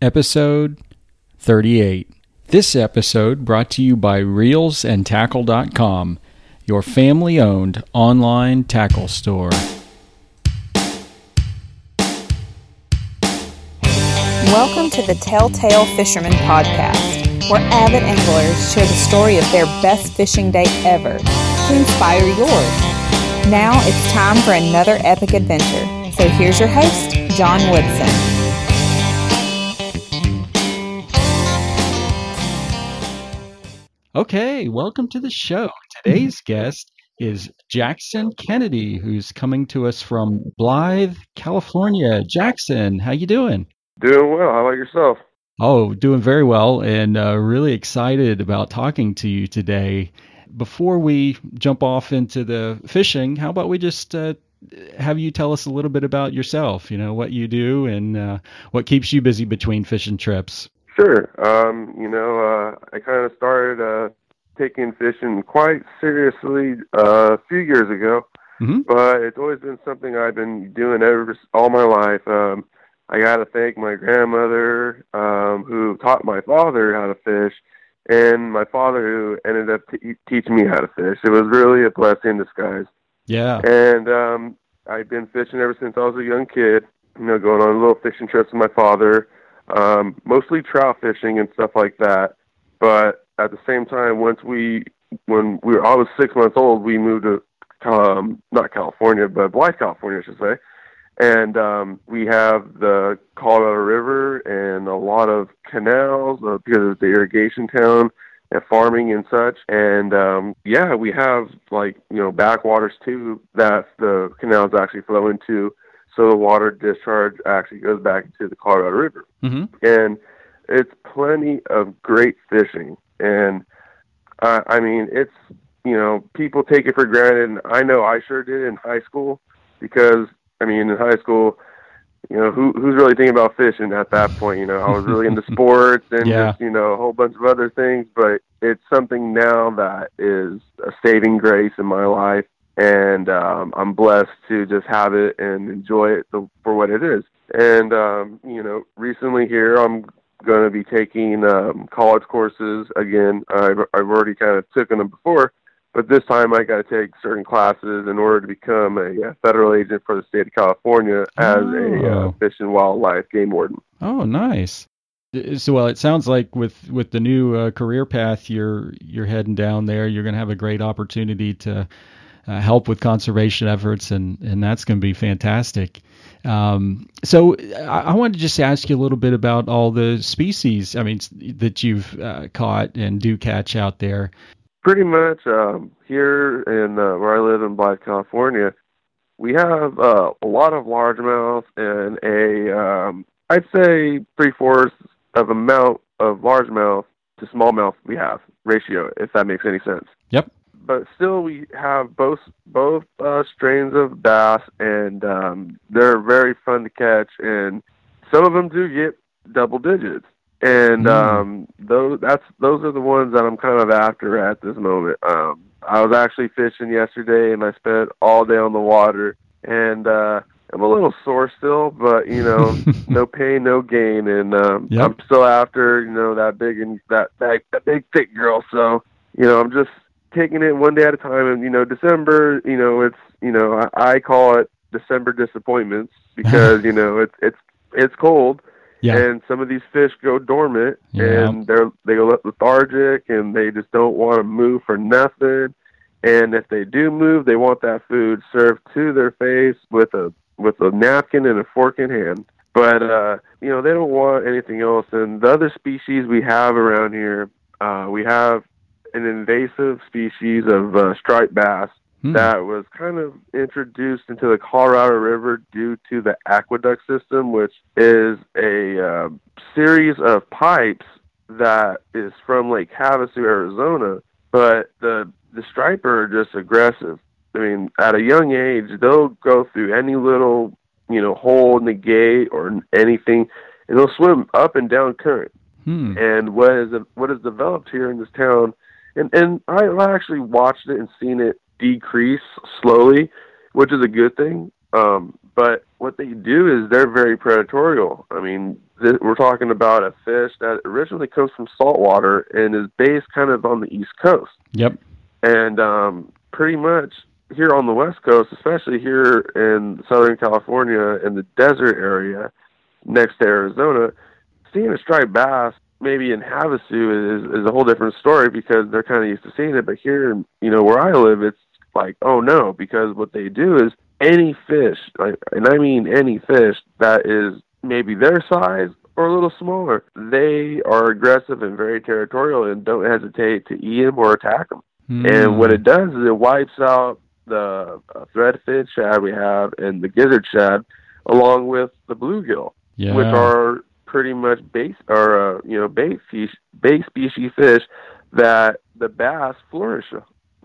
episode 38. This episode brought to you by reelsandtackle.com, your family owned online tackle store. Welcome to the Telltale Fisherman Podcast, where avid anglers share the story of their best fishing day ever to inspire yours. Now it's time for another epic adventure. So here's your host, John Woodson. Okay, welcome to the show. Today's guest is Jackson Kennedy, who's coming to us from Blythe, California. Jackson, how you doing? Doing well. How about yourself? Oh, doing very well, and uh, really excited about talking to you today. Before we jump off into the fishing, how about we just uh, have you tell us a little bit about yourself? You know what you do and uh, what keeps you busy between fishing trips. Sure. Um, you know, uh, I kind of started uh, taking fishing quite seriously uh, a few years ago, Mhm. but it's always been something I've been doing ever all my life. Um, I got to thank my grandmother um, who taught my father how to fish, and my father who ended up t- teaching me how to fish. It was really a blessing in disguise. Yeah. And um, I've been fishing ever since I was a young kid. You know, going on little fishing trips with my father, um, mostly trout fishing and stuff like that. But at the same time, once we, when we were, I was six months old, we moved to, um, not California, but Blythe, California, I should say. And um, we have the Colorado River and a lot of canals uh, because it's the irrigation town and farming and such. And um, yeah, we have like you know backwaters too that the canals actually flow into, so the water discharge actually goes back into the Colorado River, hmm and it's plenty of great fishing. And uh, I mean, it's you know people take it for granted, and I know I sure did in high school because I mean in high school. You know who who's really thinking about fishing at that point? You know, I was really into sports and Yeah. just you know a whole bunch of other things, but it's something now that is a saving grace in my life, and um, I'm blessed to just have it and enjoy it the, for what it is. And um, you know, recently here I'm going to be taking um, college courses again. I've I've already kind of taken them before, but this time I got to take certain classes in order to become a, uh federal agent for the state of California as a uh, Oh. fish and wildlife game warden. Oh, nice. So, well, it sounds like with with the new uh, career path you're you're heading down there, you're going to have a great opportunity to uh, help with conservation efforts, and and that's going to be fantastic. Um, so, I, I wanted to just ask you a little bit about all the species. I mean, that you've uh, caught and do catch out there. Pretty much um, here in uh, where I live in Blythe, California, we have uh, a lot of largemouth and a um, I'd say three fourths of amount of largemouth to smallmouth we have ratio, if that makes any sense. But still, we have both both uh, strains of bass, and um, they're very fun to catch. And some of them do get double digits, and Mm. um, those that's those are the ones that I'm kind of after at this moment. Um, I was actually fishing yesterday, and I spent all day on the water, and uh, I'm a little sore still, but you know, no pain, no gain, and um, Yep. I'm still after you know that big and that that, that big thick girl. So you know, I'm just taking it one day at a time. And you know, December, you know, it's you know, I, I call it December disappointments because you know it's it's it's cold, Yeah. and some of these fish go dormant, Yeah. and they're they go lethargic, and they just don't want to move for nothing. And if they do move, they want that food served to their face with a with a napkin and a fork in hand. But uh, you know, they don't want anything else. And the other species we have around here, uh, we have an invasive species of uh, striped bass Hmm. that was kind of introduced into the Colorado River due to the aqueduct system, which is a uh, series of pipes that is from Lake Havasu, Arizona. But the the striper are just aggressive. I mean, at a young age, they'll go through any little you know hole in the gate or anything, and they'll swim up and down current Hmm. and what is what is developed here in this town and and I actually watched it and seen it decrease slowly, which is a good thing. Um, but what they do is they're very predatorial. I mean, th- we're talking about a fish that originally comes from saltwater and is based kind of on the east coast. Yep. And um, pretty much here on the west coast, especially here in Southern California in the desert area next to Arizona, seeing a striped bass maybe in Havasu is, is a whole different story because they're kind of used to seeing it. But here, in, you know, where I live, it's like, oh no, because what they do is any fish, like, and I mean any fish that is maybe their size or a little smaller, they are aggressive and very territorial and don't hesitate to eat them or attack them. Mm. And what it does is it wipes out the uh, threadfin shad we have and the gizzard shad, along with the bluegill, yeah. which are pretty much base or uh, you know bait fish, bait species fish that the bass flourish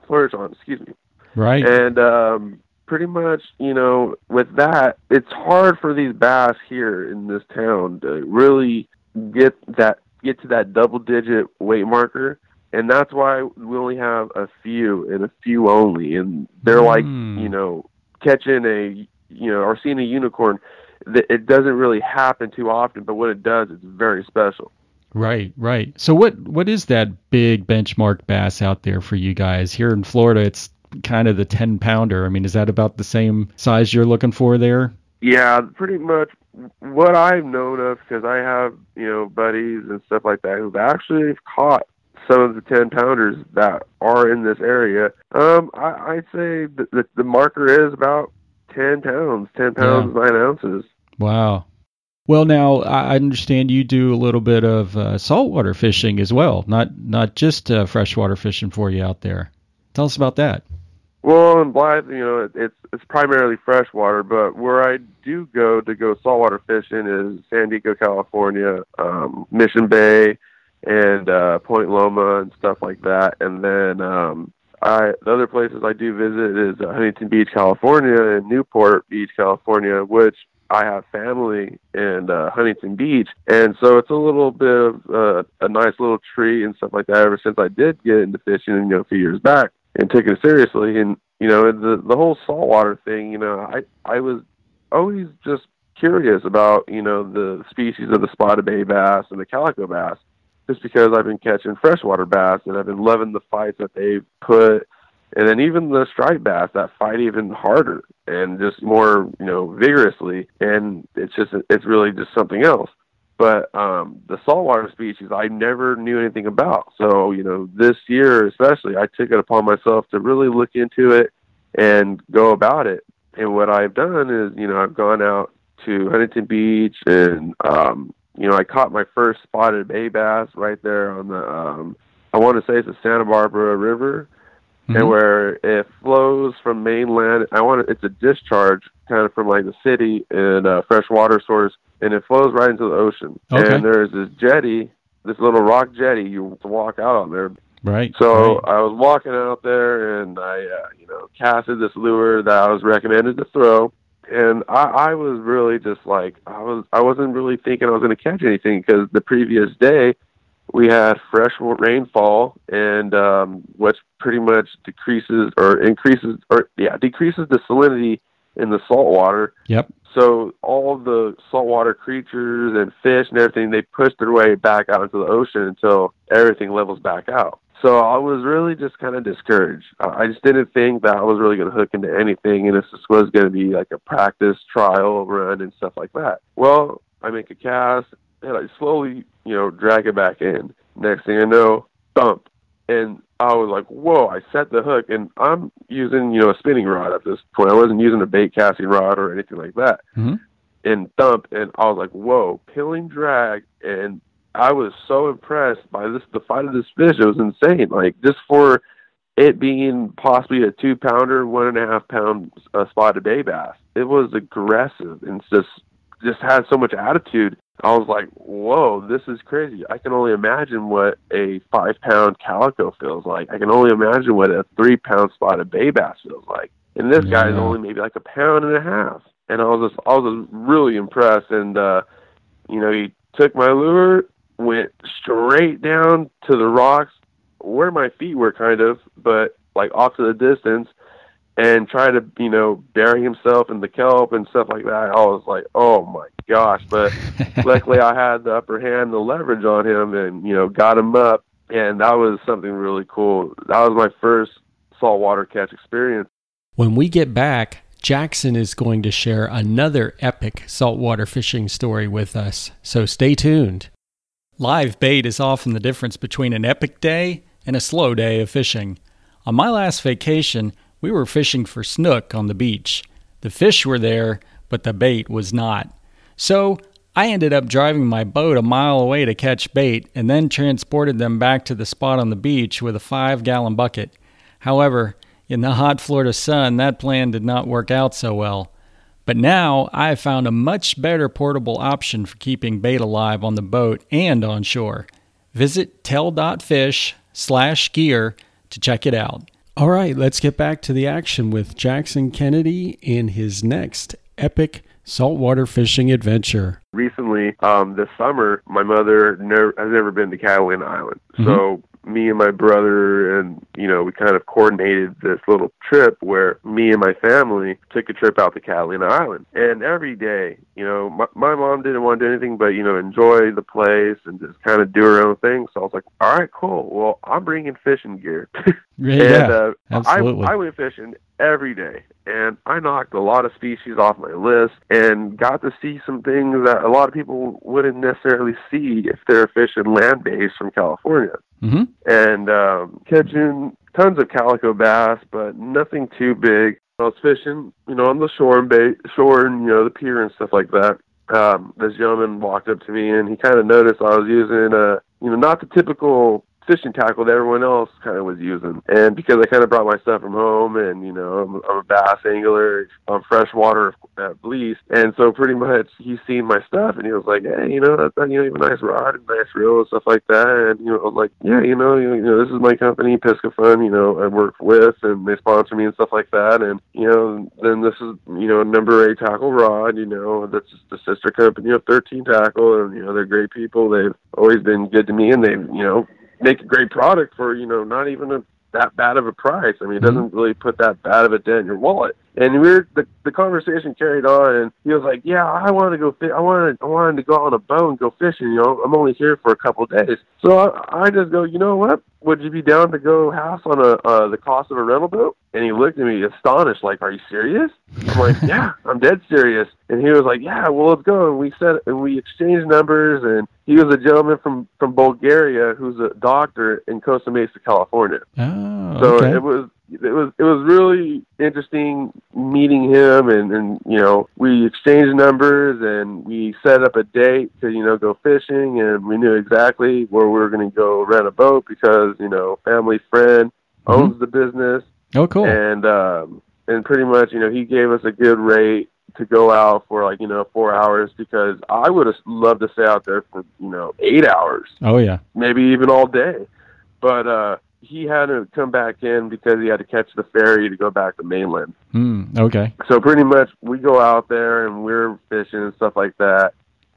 flourish on. Excuse me. Right. And um, pretty much, you know, with that, it's hard for these bass here in this town to really get that get to that double digit weight marker. And that's why we only have a few and a few only. And they're Mm. like, you know, catching a, you know, or seeing a unicorn. It doesn't really happen too often, but when it does, it's very special. Right, right. So what what is that big benchmark bass out there for you guys? Here in Florida it's kind of the 10 pounder. I mean, is that about the same size you're looking for there? Yeah, pretty much what I've known of because I have you know buddies and stuff like that who've actually caught some of the ten pounders that are in this area. Um, I, I'd say the, the the marker is about ten pounds, ten pounds nine ounces. Wow. Well, now I understand you do a little bit of uh, saltwater fishing as well, not not just uh, freshwater fishing for you out there. Tell us about that. Well, in Blythe, you know, it, it's it's primarily freshwater, but where I do go to go saltwater fishing is San Diego, California, um, Mission Bay, and uh, Point Loma and stuff like that. And then um, I the other places I do visit is uh, Huntington Beach, California, and Newport Beach, California, which I have family in uh, Huntington Beach, and so it's a little bit of uh, a nice little treat and stuff like that. Ever since I did get into fishing, you know, a few years back, and taking it seriously, and you know, the the whole saltwater thing, you know, I I was always just curious about you know the species of the spotted bay bass and the calico bass, just because I've been catching freshwater bass and I've been loving the fights that they've put and then even the striped bass that fight even harder and just more you know vigorously. And it's just it's really just something else. But um the saltwater species i never knew anything about. So you know this year especially i took it upon myself to really look into it and go about it. And what i've done is you know i've gone out to huntington beach and um you know i caught my first spotted bay bass right there on the um i want to say it's the santa barbara river Mhm. and where it flows from mainland. I want it, it's a discharge kind of from like the city and a fresh water source, and it flows right into the ocean. Okay. And there's this jetty, this little rock jetty you walk out on there. Right. So right. I was walking out there, and I, uh, you know, casted this lure that I was recommended to throw. And I, I was really just like I was. I wasn't really thinking I was going to catch anything because the previous day we had fresh rainfall, and um, which pretty much decreases or increases or yeah decreases the salinity in the salt water. Yep. So all the saltwater creatures and fish and everything they push their way back out into the ocean until everything levels back out. So I was really just kind of discouraged. I I just didn't think that I was really going to hook into anything, and this was going to be like a practice trial run and stuff like that. Well, I make a cast and I slowly, you know, drag it back in. Next thing I know, thump, and I was like, "Whoa!" I set the hook, and I'm using, you know, a spinning rod at this point. I wasn't using a bait casting rod or anything like that. Mhm. And thump, and I was like, "Whoa!" Peeling drag, and I was so impressed by this the fight of this fish. It was insane. Like just for it being possibly a two pounder, one and a half pound uh, spotted bay bass, it was aggressive and just just had so much attitude. I was like, "Whoa, this is crazy!" I can only imagine what a five pound calico feels like. I can only imagine what a three pound spotted bay bass feels like. And this guy's Yeah. only maybe like a pound and a half. And I was just, I was just really impressed. And uh, you know, he took my lure, went straight down to the rocks where my feet were, kind of, but like off to the distance. And try to you know bury himself in the kelp and stuff like that. I was like, oh my gosh! But luckily, I had the upper hand, the leverage on him, and you know got him up, and that was something really cool. That was my first saltwater catch experience. When we get back, Jackson is going to share another epic saltwater fishing story with us, so stay tuned. Live bait is often the difference between an epic day and a slow day of fishing. On my last vacation, we were fishing for snook on the beach. The fish were there, but the bait was not. So I ended up driving my boat a mile away to catch bait and then transported them back to the spot on the beach with a five gallon bucket. However, in the hot Florida sun, that plan did not work out so well. But now I have found a much better portable option for keeping bait alive on the boat and on shore. Visit tell.fish slash gear to check it out. All right, let's get back to the action with Jackson Kennedy in his next epic saltwater fishing adventure. Recently, um, this summer, my mother never, has never been to Catalina Island. Mm-hmm. So me and my brother and you know we kind of coordinated this little trip where me and my family took a trip out to Catalina Island. And every day you know my, my mom didn't want to do anything but you know enjoy the place and just kind of do her own thing. So I was like all right cool. Well I'm bringing fishing gear. Yeah, and uh, absolutely. I, I went fishing every day and I knocked a lot of species off my list and got to see some things that a lot of people wouldn't necessarily see if they're fishing land based from California mm-hmm. and um, catching tons of calico bass, but nothing too big. I was fishing, you know, on the shore and bay, shore and you know the pier and stuff like that. Um, this gentleman walked up to me and he kind of noticed I was using a, you know, not the typical fishing tackle that everyone else kind of was using. And because I kind of brought my stuff from home, and you know, I'm, I'm a bass angler on freshwater at least, and so pretty much he's seen my stuff, and he was like, "Hey, you know, that, that you know, you have a nice rod and nice reel and stuff like that." And you know, I'm like, "Yeah, you know, you, you know, this is my company, Piscifun. You know, I work with, and they sponsor me and stuff like that. And you know, then this is you know, number eight tackle rod. You know, that's the sister company of 13 Tackle, and you know, they're great people. They've always been good to me, and they've you know make a great product for you know not even a, that bad of a price. I mean, it doesn't mm-hmm. really put that bad of a dent in your wallet. And we are the the conversation carried on, and he was like, "Yeah, I want to go. Fi- I wanted I wanted to go on a boat and go fishing. You know, I'm only here for a couple of days." So I, I just go, "You know what? Would you be down to go house on a uh, the cost of a rental boat?" And he looked at me astonished, like, "Are you serious?" I'm like, "Yeah, I'm dead serious." And he was like, "Yeah, well, let's go." And we said, and we exchanged numbers, and he was a gentleman from from Bulgaria who's a doctor in Costa Mesa, California. Oh, so okay. it was it was it was really interesting meeting him and and you know we exchanged numbers and we set up a date to you know go fishing and we knew exactly where we were going to go rent a boat because you know family friend mm-hmm. owns mm-hmm. the business oh cool and um and pretty much you know he gave us a good rate to go out for like you know four hours because I would have loved to stay out there for you know eight hours. Oh yeah, maybe even all day. But uh he had to come back in because he had to catch the ferry to go back to mainland. Mm, okay. So pretty much we go out there and we're fishing and stuff like that.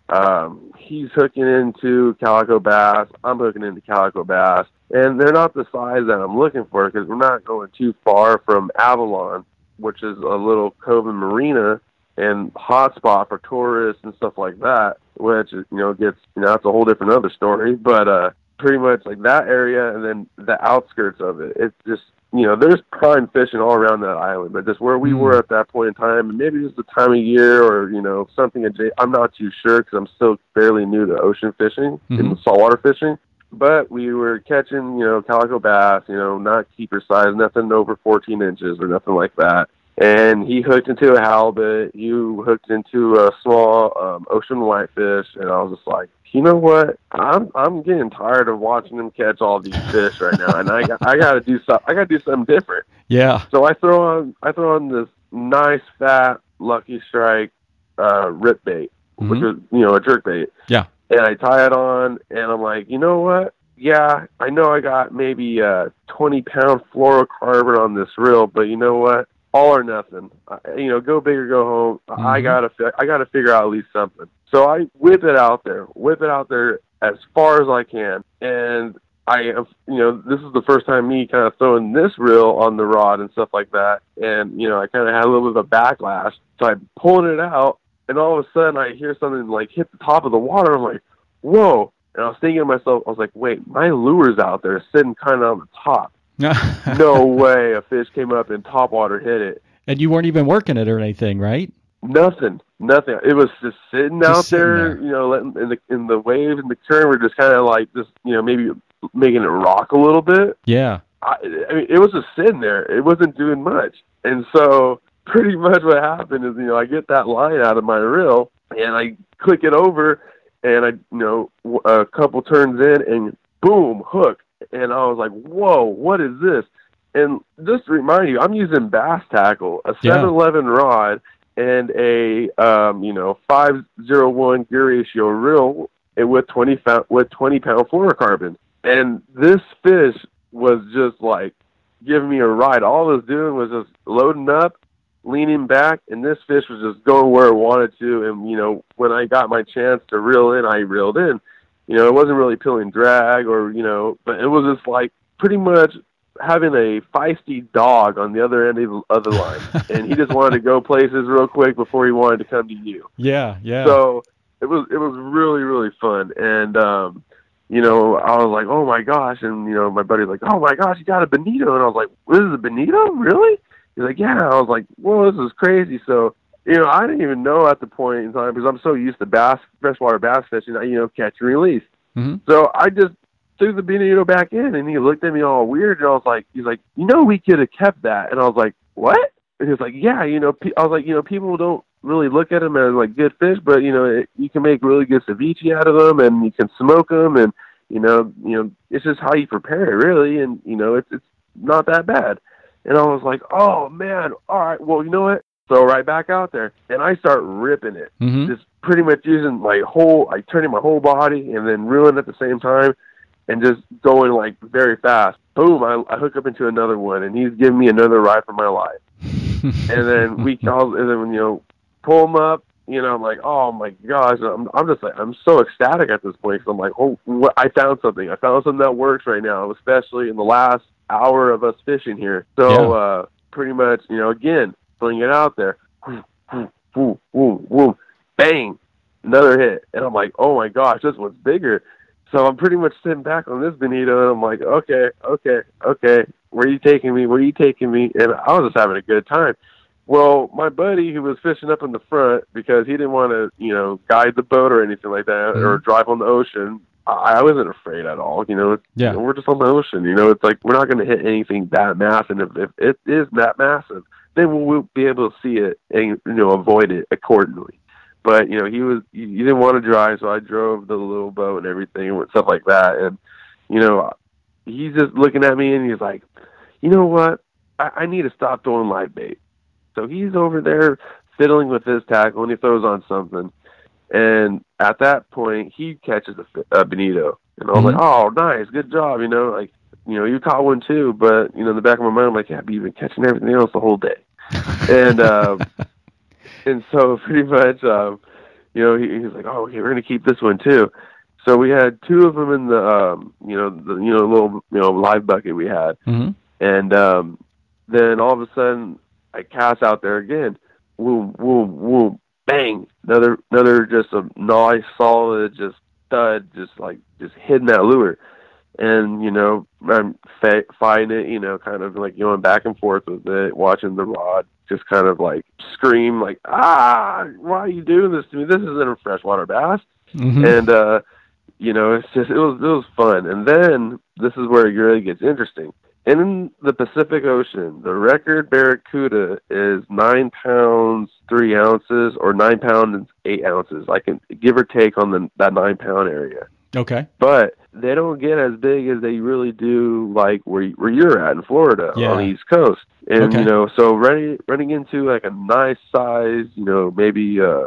Um, he's hooking into calico bass. I'm hooking into calico bass, and they're not the size that I'm looking for because we're not going too far from Avalon, which is a little cove and marina and hotspot for tourists and stuff like that. Which you know gets you know that's a whole different other story, but uh pretty much like that area and then the outskirts of it. It's just you know, there's prime fishing all around that island, but just where we mm. were at that point in time, and maybe just the time of year or you know something. I'm not too sure because I'm still fairly new to ocean fishing mm-hmm. and saltwater fishing. But we were catching, you know, calico bass, you know, not keeper size, nothing over 14 inches or nothing like that. And he hooked into a halibut. You hooked into a small um, ocean whitefish, and I was just like, you know what? I'm I'm getting tired of watching them catch all these fish right now, and I got I got to do something. I got to do something different. Yeah. So I throw on I throw on this nice fat Lucky Strike uh, rip bait, mm-hmm. which is you know a jerk bait. Yeah. And I tie it on, and I'm like, you know what? Yeah, I know I got maybe a 20 pound fluorocarbon on this reel, but you know what? All or nothing. I, you know, go big or go home. Mm-hmm. I gotta I gotta figure out at least something. So I whip it out there, whip it out there as far as I can, and I, you know, this is the first time me kind of throwing this reel on the rod and stuff like that, and you know, I kind of had a little bit of a backlash. So I'm pulling it out, and all of a sudden I hear something like hit the top of the water. I'm like, whoa! And I was thinking to myself, I was like, wait, my lure's out there sitting kind of on the top. no way a fish came up and top water hit it. And you weren't even working it or anything, right? Nothing, nothing. It was just sitting Just out sitting there, there. you know, letting in the in the waves and the current were just kind of like just you know maybe making it rock a little bit. Yeah. I, I mean, it was just sitting there. It wasn't doing much, and so pretty much what happened is you know I get that line out of my reel and I click it over, and I you know a couple turns in and boom hook, and I was like, whoa, what is this? And just to remind you, I'm using bass tackle, a Yeah. 711 rod, and a um, you know 501 gear ratio reel and with 20 pound with 20 pound fluorocarbon. And this fish was just like giving me a ride. All it was doing was just loading up, leaning back, and this fish was just going where it wanted to. And you know, when I got my chance to reel in, I reeled in. You know, it wasn't really pulling drag or you know, but it was just like pretty much having a feisty dog on the other end of the other line, and he just wanted to go places real quick before he wanted to come to you. Yeah. Yeah. So it was it was really really fun, and um, you know I was like, oh my gosh, and you know my buddy's like, oh my gosh, you got a bonito, and I was like, this is a bonito, really? He's like, yeah. I was like, well, this is crazy. So you know I didn't even know at the point in time because I'm so used to bass freshwater bass fishing, you know, catch and release. Mhm. So I just threw the bonito back in, and he looked at me all weird, and I was like, he's like, you know, we could have kept that, and I was like, what? And he was like, yeah, you know, pe- I was like, you know, people don't really look at them as like good fish, but you know, it, you can make really good ceviche out of them, and you can smoke them, and you know, you know, it's just how you prepare it, really, and you know, it's it's not that bad. And I was like, oh man, all right, well, you know what? Throw right back out there, and I start ripping it Mhm. just pretty much using my whole, like turning my whole body and then reeling at the same time and just going like very fast. Boom, I, I hook up into another one and he's giving me another ride for my life. And then we call, and then, you know, pull him up, you know, I'm like, oh my gosh, I'm, I'm just like, I'm so ecstatic at this point because I'm like, oh, what, I found something. I found something that works right now, especially in the last hour of us fishing here. So, Yeah. uh, pretty much, you know, again, putting it out there. Boom, boom, boom, boom, bang, another hit. And I'm like, oh my gosh, this one's bigger. So I'm pretty much sitting back on this bonito, and I'm like, okay, okay, okay, where are you taking me? Where are you taking me? And I was just having a good time. Well, my buddy who was fishing up in the front because he didn't want to, you know, guide the boat or anything like that, or mm-hmm. drive on the ocean. I I wasn't afraid at all. You know, Yeah. you know, we're just on the ocean. You know, it's like we're not going to hit anything that massive. If, if it is that massive, then we'll, be able to see it and you know avoid it accordingly. But you know, he was he, didn't want to drive, so I drove the little boat and everything and stuff like that. And you know, he's just looking at me and he's like, you know what? I, I need to stop throwing live bait. So he's over there fiddling with his tackle and he throws on something. And at that point, he catches a, a bonito, and I was like, mm-hmm. "Oh, nice, good job!" You know, like you know, you caught one too. But you know, in the back of my mind, I'm like, "Yeah, but you've been catching everything else the whole day." And um, and so pretty much, um, you know, he, he's like, "Oh, okay, we're gonna keep this one too." So we had two of them in the, um, you know, the you know little you know live bucket we had, Mhm. and um, then all of a sudden I cast out there again, whoom, whoom, whoom, bang, another another just a nice solid just thud, just like just hitting that lure, and you know I'm fa- fighting it, you know, kind of like going back and forth with it, watching the rod just kind of like scream like ah, why are you doing this to me? This isn't a freshwater bass Mhm. and uh you know it's just it was it was fun and then this is where it really gets interesting in the pacific ocean the record barracuda is nine pounds three ounces or nine pounds eight ounces i can give or take on the that nine pound area okay. but they don't get as big as they really do like where where you're at in Florida Yeah. on the East Coast. And Okay. you know, so running running into like a nice size, you know, maybe uh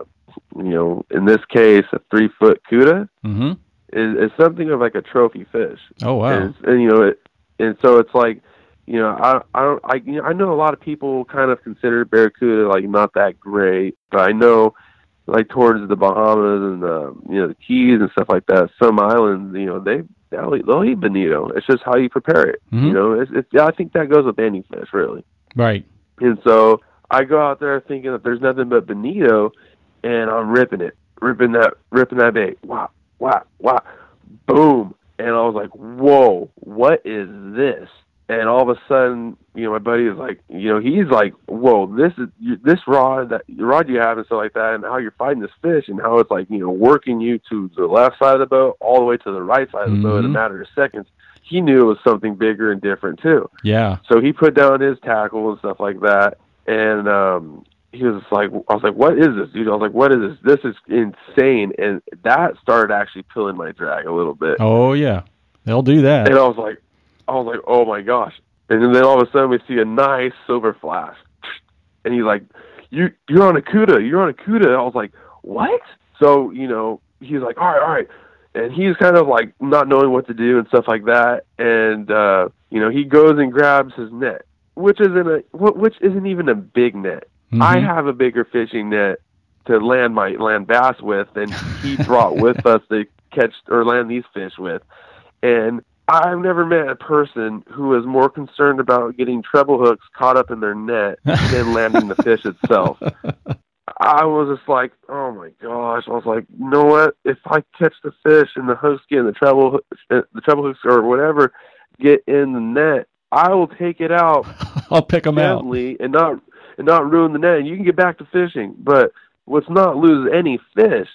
you know, in this case a three foot cuda Mhm. is, is something of like a trophy fish. Oh wow. And, and you know, it, and so it's like, you know, I I don't I you know, I know a lot of people kind of consider barracuda like not that great, but I know like towards the Bahamas and the you know the Keys and stuff like that. Some islands, you know, they they'll eat, they'll eat bonito. It's just how you prepare it. Mhm. You know, it's, it's I think that goes with any fish really. Right. And so I go out there thinking that there's nothing but bonito, and I'm ripping it, ripping that, ripping that bait. Wow, wow, wow, boom! And I was like, whoa, what is this? And all of a sudden, you know, my buddy is like, you know, he's like, whoa, this is this rod that rod you have and stuff like that, and how you're fighting this fish, and how it's like, you know, working you to the left side of the boat all the way to the right side of the boat in a Mhm. matter of seconds. He knew it was something bigger and different too. Yeah. So he put down his tackle and stuff like that, and um, he was like, I was like, "What is this, dude?" I was like, "What is this? This is insane!" And that started actually pulling my drag a little bit, Oh yeah. They'll do that. and I was like, I was like, "Oh my gosh!" And then all of a sudden we see a nice silver flash, and he's like, "You you're on a CUDA, you're on a CUDA." I was like, "What?" So you know, he's like, "All right, all right." And he's kind of like not knowing what to do and stuff like that, and uh, you know he goes and grabs his net, which isn't a wh- which isn't even a big net. I Mhm. have a bigger fishing net to land my land bass with than he brought with us to catch or land these fish with. And I've never met a person who is more concerned about getting treble hooks caught up in their net than landing the fish itself. I was just like, oh my gosh! I was like, you know what? If I catch the fish and the hooks get in the treble, the treble hooks or whatever get in the net, I will take it out I'll pick them out. and not and not ruin the net. And you can get back to fishing, but let's not lose any fish.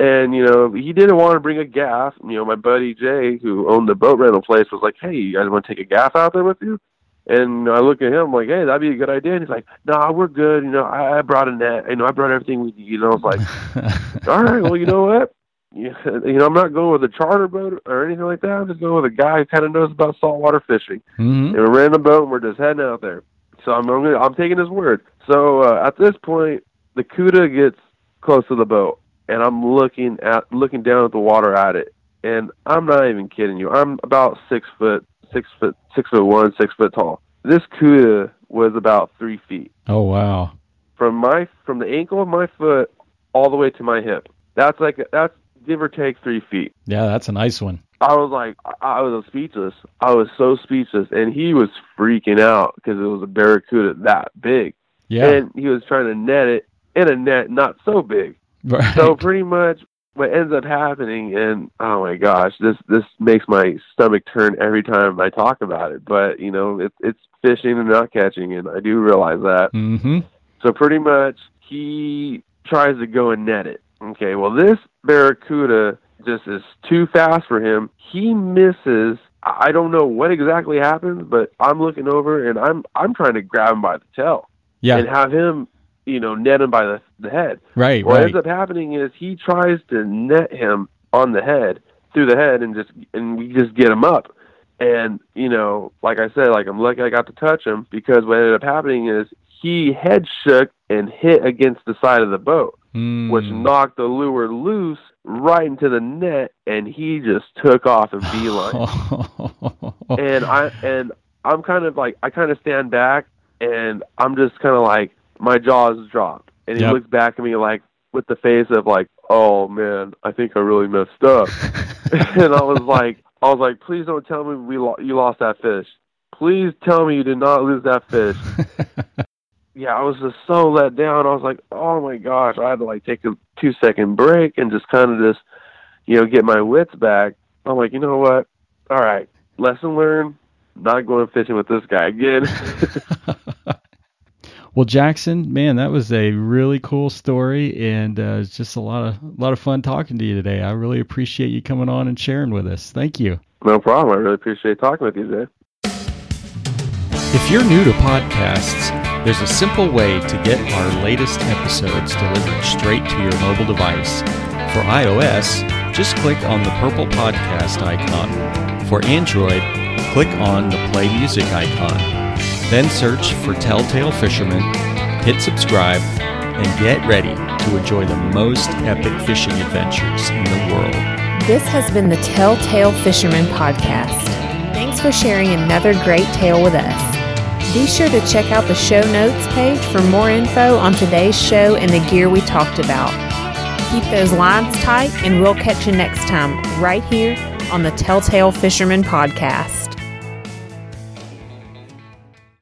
And you know, he didn't want to bring a gaff. You know, my buddy Jay, who owned the boat rental place, was like, "Hey, you guys want to take a gaff out there with you?" And I look at him I'm like, "Hey, that'd be a good idea." And he's like, "Nah, we're good. You know, I, I brought a net. You know, I brought everything we need." And I was like, "All right, well, you know what? You, you know, I'm not going with a charter boat or anything like that. I'm just going with a guy who kind of knows about saltwater fishing." Mhm. and we ran the boat and we're just heading out there. So I'm I'm, gonna, I'm taking his word. So uh, at this point, the cuda gets close to the boat, and I'm looking at looking down at the water at it, and I'm not even kidding you. I'm about six foot, six foot, six foot one, six foot tall. This cuda was about three feet Oh wow. from my from the ankle of my foot all the way to my hip. That's like that's give or take three feet. Yeah, that's a nice one. I was like, I I was speechless. I was so speechless, and he was freaking out because it was a barracuda that big, Yeah. and he was trying to net it in a net not so big. Right. So pretty much, what ends up happening, and oh my gosh, this this makes my stomach turn every time I talk about it. But you know, it's it's fishing and not catching, and I do realize that. mm-hmm. So pretty much, he tries to go and net it. Okay, well, this barracuda just is too fast for him. He misses. I I don't know what exactly happens, but I'm looking over and I'm I'm trying to grab him by the tail Yeah. and have him, you know, net him by the the head. right. What right. ends up happening is he tries to net him on the head through the head and just and we just get him up. And you know, like I said, like I'm lucky I got to touch him because what ended up happening is he head shook and hit against the side of the boat, Mm. which knocked the lure loose right into the net, and he just took off and beeline. and I and I'm kind of like I kind of stand back and I'm just kind of like my jaws dropped, and he Yep. looks back at me like with the face of like, oh man, I think I really messed up, and I was like, I was like, please don't tell me we lo- you lost that fish. Please tell me you did not lose that fish. yeah, I was just so let down. I was like, oh my gosh, I had to like take a two second break and just kind of just, you know, get my wits back. I'm like, you know what? All right, lesson learned. Not going fishing with this guy again. well, Jackson, man, that was a really cool story, and uh, it's just a lot of a lot of fun talking to you today. I really appreciate you coming on and sharing with us. Thank you. no problem. I really appreciate talking with you today. If you're new to podcasts, there's a simple way to get our latest episodes delivered straight to your mobile device. For iOS, just click on the purple podcast icon. For Android, click on the play music icon. Then search for Telltale Fisherman, hit subscribe, and get ready to enjoy the most epic fishing adventures in the world. This has been the Telltale Fisherman Podcast. Thanks for sharing another great tale with us. Be sure to check out the show notes page for more info on today's show and the gear we talked about. Keep those lines tight, and we'll catch you next time right here on the Telltale Fisherman Podcast.